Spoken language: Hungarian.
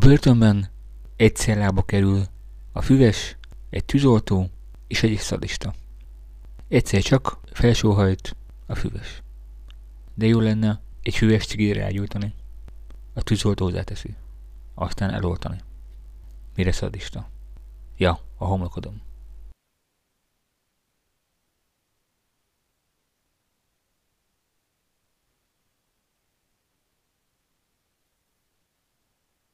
börtönben egy cellába kerül a füves, egy tűzoltó és egy szadista. Egyszer csak felsóhajt a füves. De jó lenne egy füves cigére elgyújtani. A tűzoltó hozzáteszi. Aztán eloltani. Mire szadista? Ja, a homlokodom.